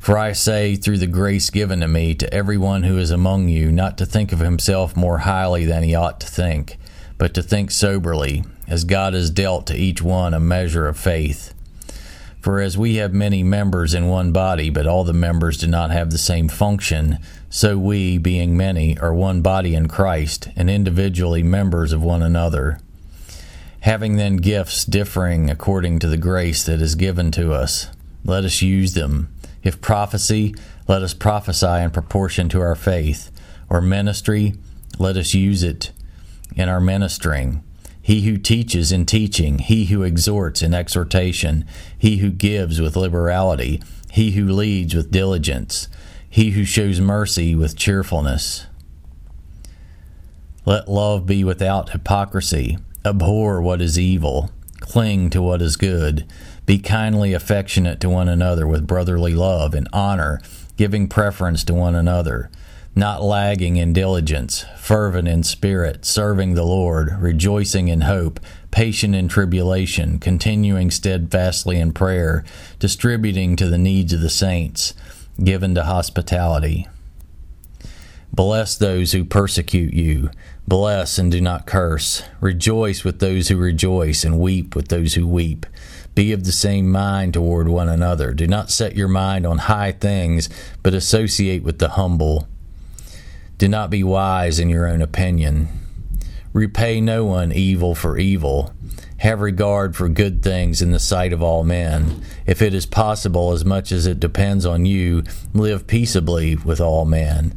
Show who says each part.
Speaker 1: For I say, through the grace given to me, to every one who is among you, not to think of himself more highly than he ought to think but to think soberly, as God has dealt to each one a measure of faith. For as we have many members in one body, but all the members do not have the same function, so we, being many, are one body in Christ, and individually members of one another. Having then gifts differing according to the grace that is given to us, let us use them. If prophecy, let us prophesy in proportion to our faith, or ministry, let us use it in our ministering. He who teaches in teaching, he who exhorts in exhortation, he who gives with liberality, he who leads with diligence, he who shows mercy with cheerfulness. Let love be without hypocrisy. Abhor what is evil. Cling to what is good. Be kindly affectionate to one another with brotherly love and honor, giving preference to one another not lagging in diligence, fervent in spirit, serving the Lord, rejoicing in hope, patient in tribulation, continuing steadfastly in prayer, distributing to the needs of the saints, given to hospitality. Bless those who persecute you. Bless and do not curse. Rejoice with those who rejoice, and weep with those who weep. Be of the same mind toward one another. Do not set your mind on high things, but associate with the humble. Do not be wise in your own opinion. Repay no one evil for evil. Have regard for good things in the sight of all men. If it is possible, as much as it depends on you, live peaceably with all men.